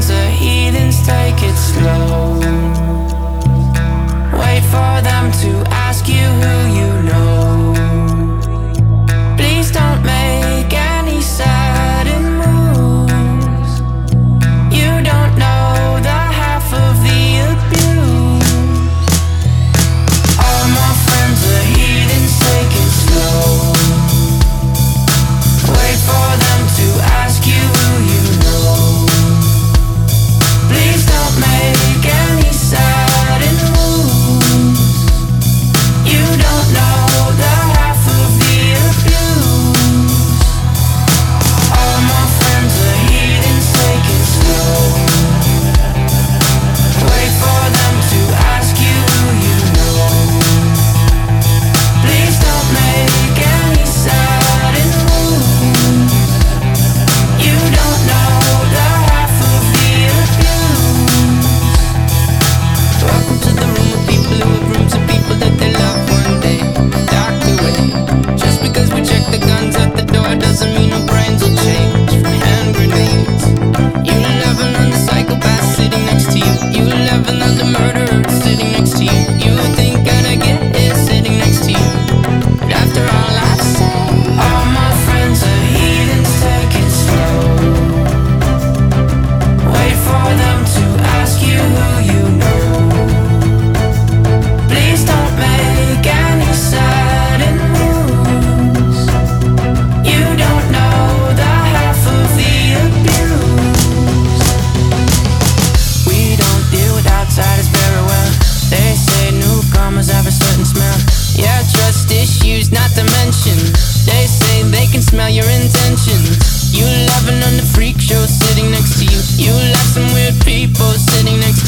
friends heathens, take it slow. Wait for them to doesn't mean our brains will change from hand grenades. You psychopath sitting next to you. You live another murderer sitting next to you. smell your intention. You laughing on the freak show sitting next to you. You laugh some weird people sitting next